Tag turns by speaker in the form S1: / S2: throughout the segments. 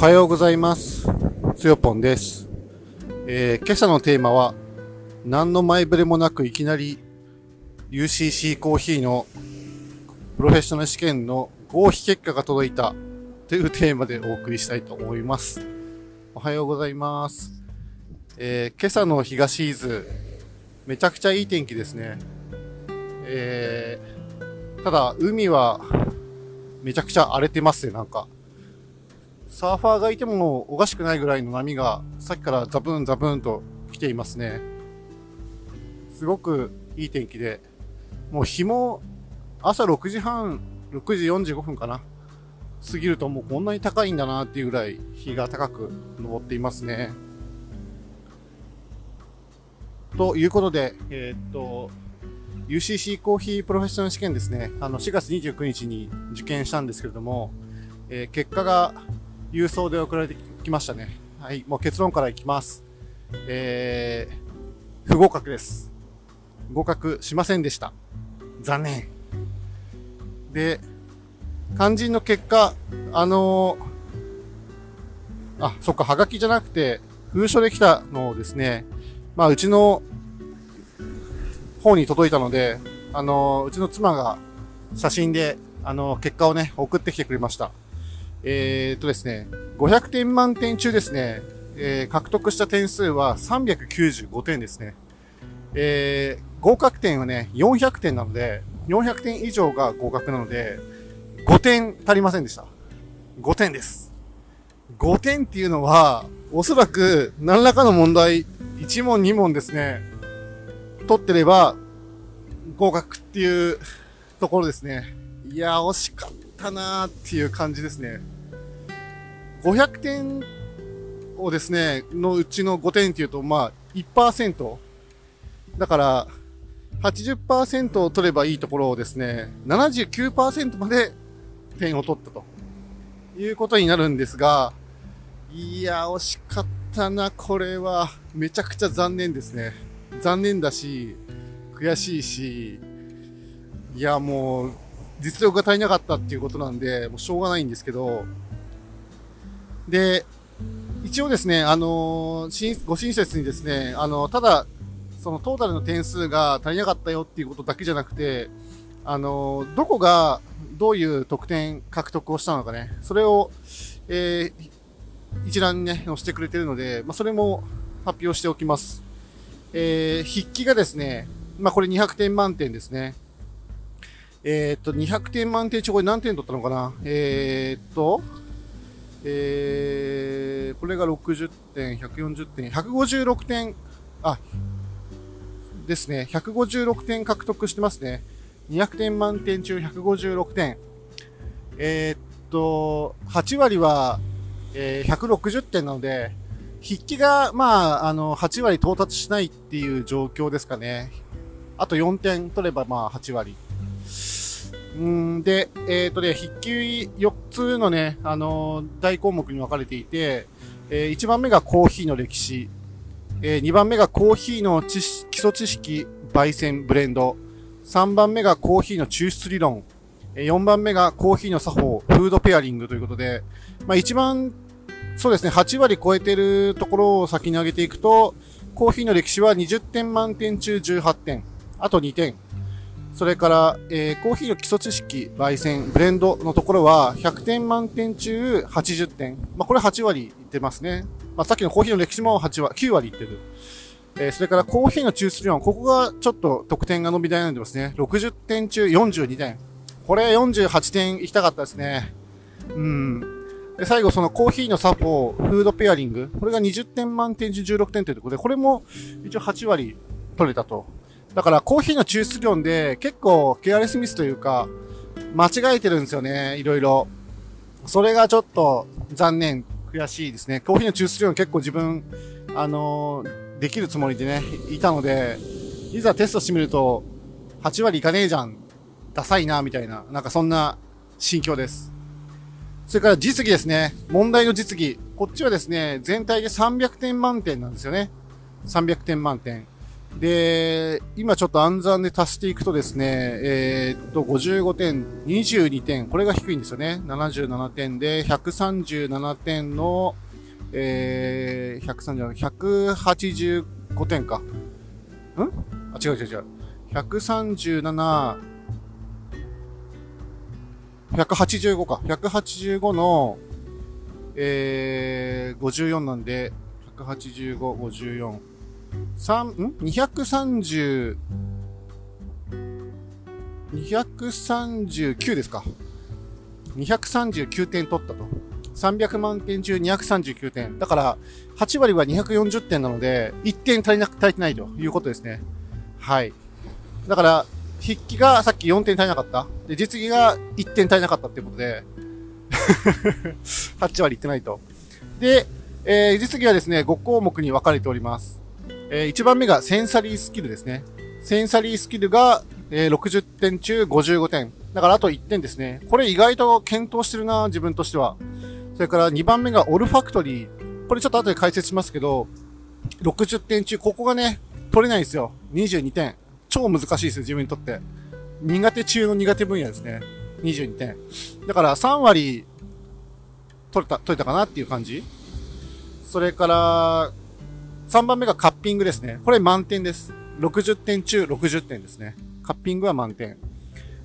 S1: おはようございます。つよぽんです。えー今朝のテーマは、何の前触れもなくいきなり UCC コーヒーのプロフェッショナル試験の合否結果が届いたというテーマでお送りしたいと思います。おはようございます。えー今朝の東伊豆、めちゃくちゃいい天気ですね。えーただ、海はめちゃくちゃ荒れてますね、なんか。サーファーがいてもおかしくないぐらいの波がさっきからザブンザブンと来ていますね。すごくいい天気で、もう日も朝6時半、6時45分かな。過ぎるともうこんなに高いんだなっていうぐらい日が高く昇っていますね。ということで、えーっと、UCC コーヒープロフェッショナル試験ですね。あの、4月29日に受験したんですけれども、えー結果が郵送で送られてきましたね。はい、もう結論からいきます。えー、不合格です。合格しませんでした。残念。で、肝心の結果、あのーあ、そっか、はがきじゃなくて、封書で来たのをですね、まあ、うちの方に届いたので、あのーうちの妻が写真で、あのー結果をね、送ってきてくれました。えー、っとですね、500点満点中ですね、えー獲得した点数は395点ですね。えー合格点はね、400点なので、400点以上が合格なので、5点足りませんでした。5点です。5点っていうのは、おそらく何らかの問題、1問2問ですね、取ってれば、合格っていうところですね。いや、惜しかったなーっていう感じですね。500点をですね、のうちの5点っていうと、まあ、1%。だから、80%を取ればいいところをですね、79%まで点を取ったということになるんですが、いや、惜しかったな、これは。めちゃくちゃ残念ですね。残念だし、悔しいし、いや、もう、実力が足りなかったっていうことなんで、もうしょうがないんですけど、で、一応ですね、あのーご親切にですね、あのただ、そのトータルの点数が足りなかったよっていうことだけじゃなくて、あのどこがどういう得点獲得をしたのかね、それを、えー一覧にね、載せてくれてるので、まあ、それも発表しておきます。えー筆記がですね、まあ、これ200点満点ですね。えーっと、200点満点中、これ何点取ったのかな？えーっと、えー、これが60点、140点、156点、あ、ですね、156点獲得してますね。200点満点中156点。えーっと、8割は、えー160点なので、筆記が、まあ、あの、8割到達しないっていう状況ですかね。あと4点取れば、まあ、8割。うんで、えっ、とね、筆記4つのね、あのー大項目に分かれていて、え1番目がコーヒーの歴史、え2番目がコーヒーの知識基礎知識、焙煎、ブレンド、3番目がコーヒーの抽出理論、え4番目がコーヒーの作法、フードペアリングということで、まあ一番、そうですね、8割超えてるところを先に上げていくと、コーヒーの歴史は20点満点中18点、あと2点、それから、えーコーヒーの基礎知識、焙煎、ブレンドのところは、100点満点中80点。まあ、これ8割いってますね。まあ、さっきのコーヒーの歴史も8割、9割いってる。えーそれからコーヒーの抽出量、ここがちょっと得点が伸び悩んでますね。60点中42点。これ48点いきたかったですね。うん。で、最後そのコーヒーの作法、フードペアリング。これが20点満点中16点というころで、これも一応8割取れたと。だからコーヒーの抽出量で結構ケアレスミスというか、間違えてるんですよね、いろいろ。それがちょっと残念、悔しいですね。コーヒーの抽出量結構自分、あのーできるつもりでね、いたので、いざテストしてみると、8割いかねえじゃん。ダサいな、みたいな、なんかそんな心境です。それから実技ですね。問題の実技。こっちはですね、全体で300点満点なんですよね。300点満点。で、今ちょっと暗算で足していくとですね、えー、っと、55点、22点、これが低いんですよね。77点で、137点の、えー、130、185点か。ん？あ、違う違う違う。137、185か。185の、えー、54なんで、185、54。3、ん ?230、239ですか。239点取ったと。300万件中239点。だから、8割は240点なので、1点足りなく、足りてないということですね。はい。だから、筆記がさっき4点足りなかった。で、実技が1点足りなかったっていうことで、8割いってないと。で、えー、実技はですね、5項目に分かれております。えー、1番目がセンサリースキルですね。センサリースキルが、えー、60点中55点。だからあと1点ですね。これ意外と検討してるな、自分としては。それから2番目がオルファクトリー。これちょっと後で解説しますけど、60点中、ここがね、取れないんですよ。22点。超難しいですよ、自分にとって。苦手中の苦手分野ですね。22点。だから3割取れた、取れたかなっていう感じ。それから、3番目がカッピングですね。これ満点です。60点中60点ですね。カッピングは満点。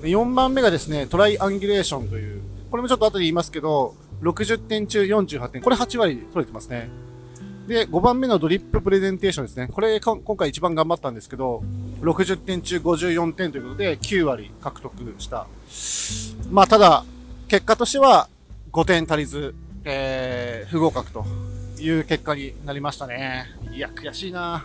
S1: 4番目がですね、トライアンギュレーションという、これもちょっと後で言いますけど、60点中48点。これ8割取れてますね。で、5番目のドリッププレゼンテーションですね。これ、今回一番頑張ったんですけど、60点中54点ということで、9割獲得した。まあ、ただ、結果としては5点足りず、えー、不合格という結果になりましたね。いや、悔しいな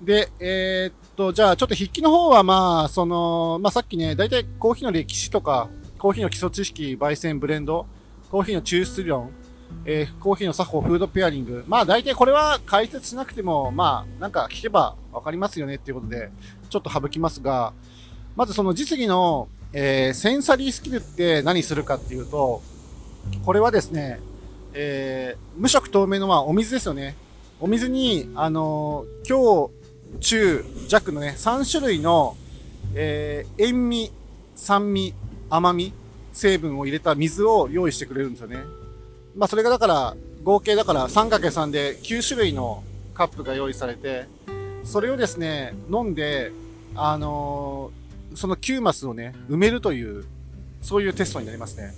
S1: で、えー、っと、じゃあ、ちょっと筆記の方は、まあ、その、まあ、さっきね、大体コーヒーの歴史とか、コーヒーの基礎知識、焙煎、ブレンド、コーヒーの抽出量、えー、コーヒーの作法、フードペアリング。まあ、大体これは解説しなくても、まあ、なんか聞けばわかりますよねっていうことで、ちょっと省きますが、まずその実技の、えー、センサリースキルって何するかっていうと、これはですね、えー、無色透明のまあお水ですよね。お水に、あのー、強、中、弱のね、3種類の、えー、塩味、酸味、甘み、成分を入れた水を用意してくれるんですよね。まあそれがだから、合計だから 3×3 で9種類のカップが用意されて、それをですね、飲んで、あのー、その9マスをね、埋めるという、そういうテストになりますね。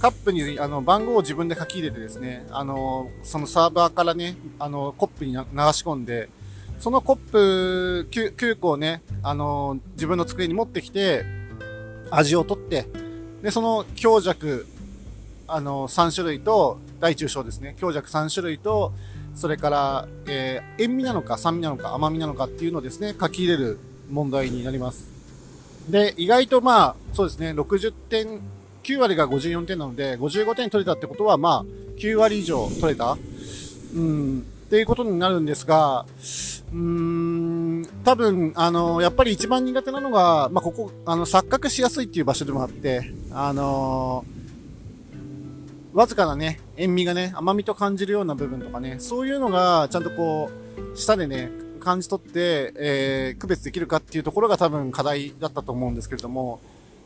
S1: カップにあの番号を自分で書き入れてですね、あの、そのサーバーからね、あの、コップに流し込んで、そのコップ 9, 9個をね、あの、自分の机に持ってきて、味を取って、で、その強弱、あの、3種類と、大中小ですね、強弱3種類と、それから、えー、塩味なのか酸味なのか甘みなのかっていうのをですね、書き入れる問題になります。で、意外とまあ、そうですね、60点9割が54点なので、55点取れたってことは、まあ、9割以上取れた。うん、っていうことになるんですが、うーん、多分、あの、やっぱり一番苦手なのが、まあ、ここ、あの、錯覚しやすいっていう場所でもあって、あのわずかなね、塩味がね、甘みと感じるような部分とかね、そういうのが、ちゃんとこう、舌でね、感じ取って、えー、区別できるかっていうところが多分課題だったと思うんですけれども、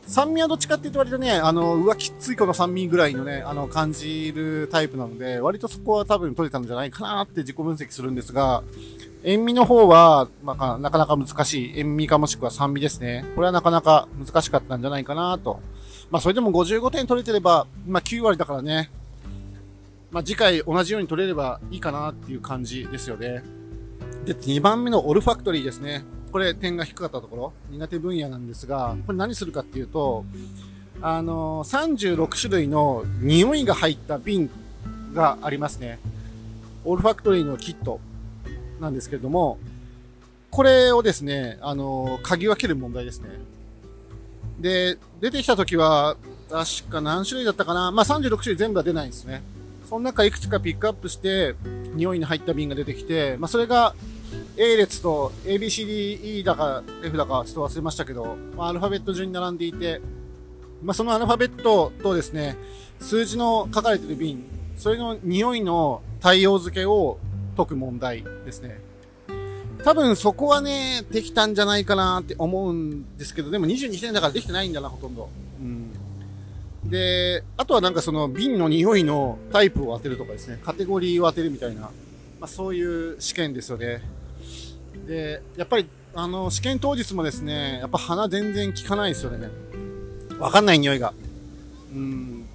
S1: 酸味はどっちかって言うと割とね、あの、うわ、きついこの酸味ぐらいのね、あの、感じるタイプなので、割とそこは多分取れたんじゃないかなって自己分析するんですが、塩味の方は、まあ、なかなか難しい。塩味かもしくは酸味ですね。これはなかなか難しかったんじゃないかなと。まあ、それでも55点取れてれば、まあ、9割だからね。まあ、次回同じように取れればいいかなっていう感じですよね。で、2番目のオルファクトリーですね。これ点が低かったところ、苦手分野なんですが、これ何するかっていうと、あの、36種類の匂いが入った瓶がありますね。オールファクトリーのキットなんですけれども、これをですね、あの、嗅ぎ分ける問題ですね。で、出てきた時は、確か何種類だったかな？まあ、36種類全部は出ないんですね。その中いくつかピックアップして、匂いの入った瓶が出てきて、まあ、それが A 列と ABCDE だか F だかちょっと忘れましたけど、まあ、アルファベット順に並んでいて、まあ、そのアルファベットとですね、数字の書かれてる瓶、それの匂いの対応付けを解く問題ですね。多分そこはね、できたんじゃないかなって思うんですけど、でも22点だからできてないんだな、ほとんど。うん。で、あとはなんかその瓶の匂いのタイプを当てるとかですね、カテゴリーを当てるみたいな、まあそういう試験ですよね。で、やっぱり、あの、試験当日もですね、やっぱ鼻全然効かないですよね。わかんない匂いが。うん。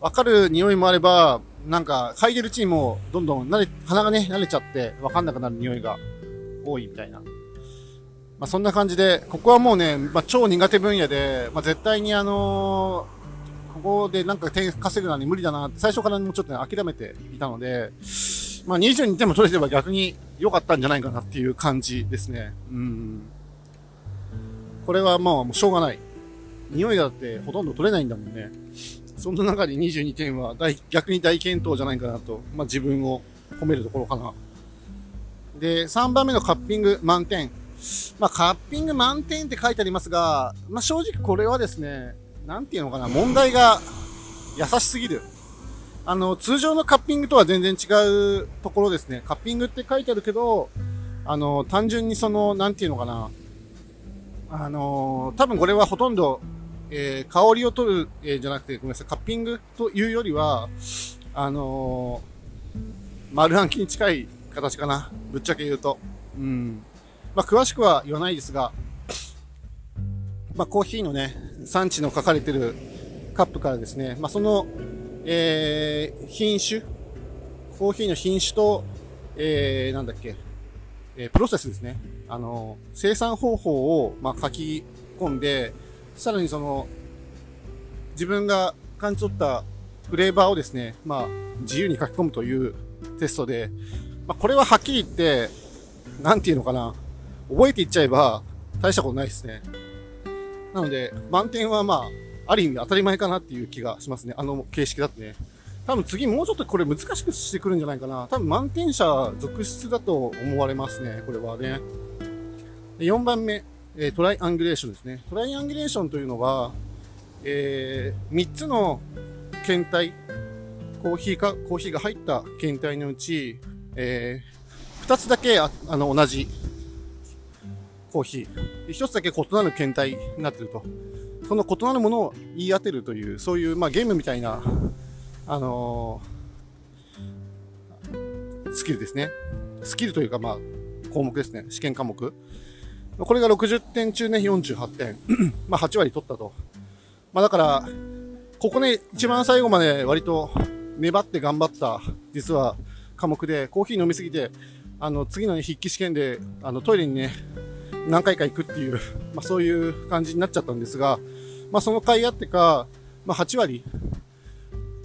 S1: わかる匂いもあれば、なんか、嗅いでるうちにもどんどん慣れ、鼻がね、慣れちゃって、わかんなくなる匂いが多いみたいな。まあそんな感じで、ここはもうね、まあ超苦手分野で、まあ絶対にあのー、ここでなんか点稼ぐのに無理だなって最初からもうちょっと、ね、諦めていたので、まあ22点も取れれば逆に良かったんじゃないかなっていう感じですね。うん。これはまあもうしょうがない。匂いだってほとんど取れないんだもんね。そんな中で22点は大逆に大健闘じゃないかなと、まあ自分を褒めるところかな。で、3番目のカッピング満点。まあカッピング満点って書いてありますが、まあ正直これはですね、なんていうのかな、問題が優しすぎる。あの、通常のカッピングとは全然違うところですね。カッピングって書いてあるけど、あの、単純にその、なんていうのかな。あの、多分これはほとんど、えー、香りを取る、えー、じゃなくて、ごめんなさい、カッピングというよりは、あの丸暗記に近い形かな。ぶっちゃけ言うと。うん。まあ、詳しくは言わないですが、まあ、コーヒーのね、産地の書かれてるカップからですね、まあ、その、えー、品種、コーヒーの品種と、えー、なんだっけ、えー、プロセスですね。あの、生産方法を、まあ、書き込んで、さらにその、自分が感じ取ったフレーバーをですね、まあ、自由に書き込むというテストで、まあ、これははっきり言って、なんていうのかな、覚えていっちゃえば、大したことないですね。なので、満点はまあ、ある意味当たり前かなっていう気がしますね。あの形式だとね。多分次もうちょっとこれ難しくしてくるんじゃないかな。多分満点者続出だと思われますね。これはね。4番目、えトライアングレーションですね。トライアングレーションというのは、えー、3つの検体、コーヒーか、コーヒーが入った検体のうち、えー、2つだけああの同じコーヒー。1つだけ異なる検体になってると。その異なるものを言い当てるという、そういう、まあ、ゲームみたいな、あのー、スキルですね。スキルというか、まあ、項目ですね。試験科目。これが60点中ね、48点。まあ、8割取ったと。まあ、だから、ここね、一番最後まで割と粘って頑張った、実は科目で、コーヒー飲みすぎて、あの、次の、ね、筆記試験で、あの、トイレにね、何回か行くっていう、まあ、そういう感じになっちゃったんですが、まあ、その甲斐あってか、まあ、8割。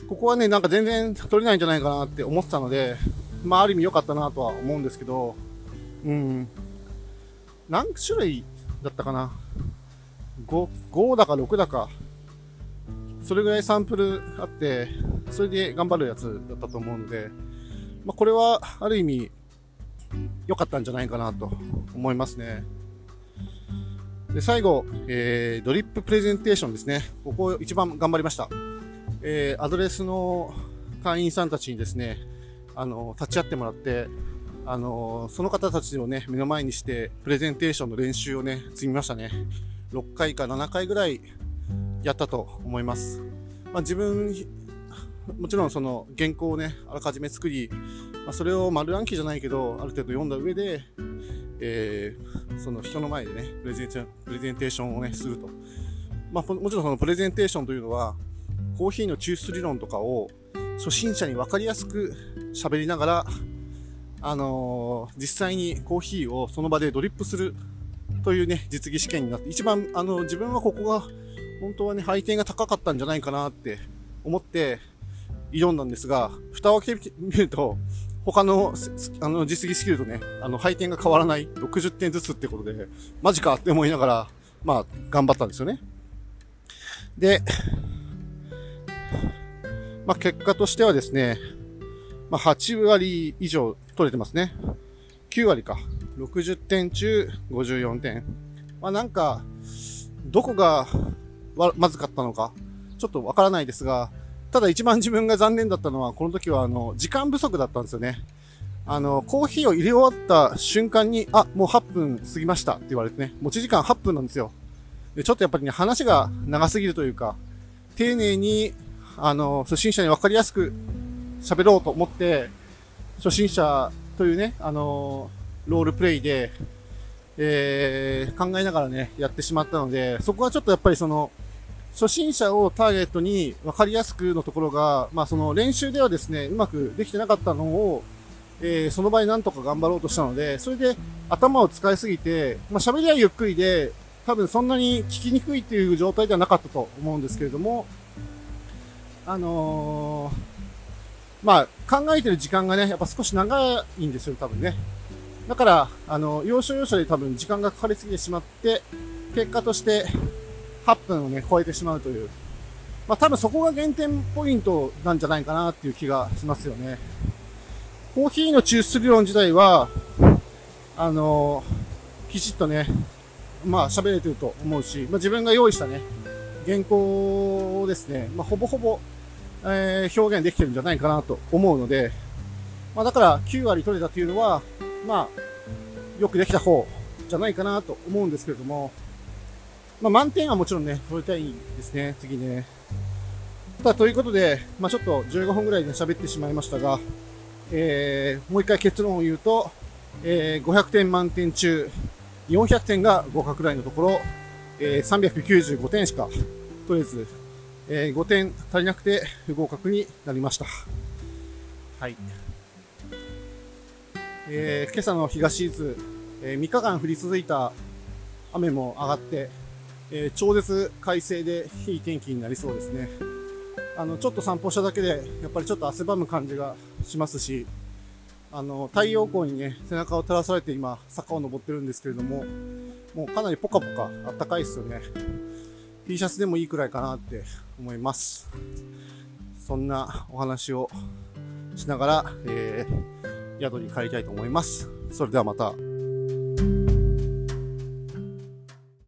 S1: ここはね、なんか全然取れないんじゃないかなって思ってたので、まあ、ある意味良かったなとは思うんですけど、うん。何種類だったかな ?5、5だか6だか、それぐらいサンプルあって、それで頑張るやつだったと思うので、まあ、これはある意味良かったんじゃないかなと思いますね。で、最後、えー、ドリッププレゼンテーションですね。ここ一番頑張りました。えー、アドレスの会員さんたちにですね、あの、立ち会ってもらって、あの、その方たちをね、目の前にして、プレゼンテーションの練習をね、積みましたね。6回か7回ぐらいやったと思います。まあ、自分、もちろんその原稿をね、あらかじめ作り、まあ、それを丸暗記じゃないけど、ある程度読んだ上で、えー、その人の前でね、プレゼンプレゼンテーションをね、すると。まあ、もちろんそのプレゼンテーションというのは、コーヒーの抽出理論とかを初心者に分かりやすく喋りながら、あのー、実際にコーヒーをその場でドリップするというね、実技試験になって、一番、あの、自分はここが、本当はね、配点が高かったんじゃないかなって思って挑んだんですが、蓋を開けてみると、他の、あの、実技スキルとね、あの、配点が変わらない、60点ずつってことで、マジかって思いながら、まあ、頑張ったんですよね。で、まあ、結果としてはですね、まあ、8割以上取れてますね。9割か。60点中54点。まあ、なんか、どこがまずかったのか、ちょっとわからないですが、ただ一番自分が残念だったのは、この時はあの、時間不足だったんですよね。あの、コーヒーを入れ終わった瞬間に、あ、もう8分過ぎましたって言われてね、持ち時間8分なんですよ。で、ちょっとやっぱりね、話が長すぎるというか、丁寧に、あの、初心者にわかりやすく喋ろうと思って、初心者というね、あの、ロールプレイで、えー、考えながらね、やってしまったので、そこはちょっとやっぱりその、初心者をターゲットに分かりやすくのところが、まあその練習ではですね、うまくできてなかったのを、えー、その場合なんとか頑張ろうとしたので、それで頭を使いすぎて、まあ喋りはゆっくりで、多分そんなに聞きにくいっていう状態ではなかったと思うんですけれども、あのー、まあ考えてる時間がね、やっぱ少し長いんですよ、多分ね。だから、あの、要所要所で多分時間がかかりすぎてしまって、結果として、8分をね、超えてしまうという。まあ多分そこが減点ポイントなんじゃないかなっていう気がしますよね。コーヒーの抽出理論自体は、あのー、きちっとね、まあ喋れてると思うし、まあ自分が用意したね、原稿をですね、まあほぼほぼ、えー、表現できてるんじゃないかなと思うので、まあだから9割取れたというのは、まあ、よくできた方じゃないかなと思うんですけれども、まあ、満点はもちろんね、取りたいですね、次ね。ただ、ということで、まあ、ちょっと15分ぐらいで喋ってしまいましたが、えー、もう一回結論を言うと、えー、500点満点中、400点が合格ラインのところ、えー、395点しか取れず、えー、5点足りなくて不合格になりました。はい。えー、今朝の東伊豆、えー、3日間降り続いた雨も上がって、えー、超絶快晴でいい天気になりそうですね。あの、ちょっと散歩しただけで、やっぱりちょっと汗ばむ感じがしますし、あの、太陽光にね、背中を照らされて今、坂を登ってるんですけれども、もうかなりポカポカあったかいですよね。T シャツでもいいくらいかなって思います。そんなお話をしながら、えー、宿に帰りたいと思います。それではまた。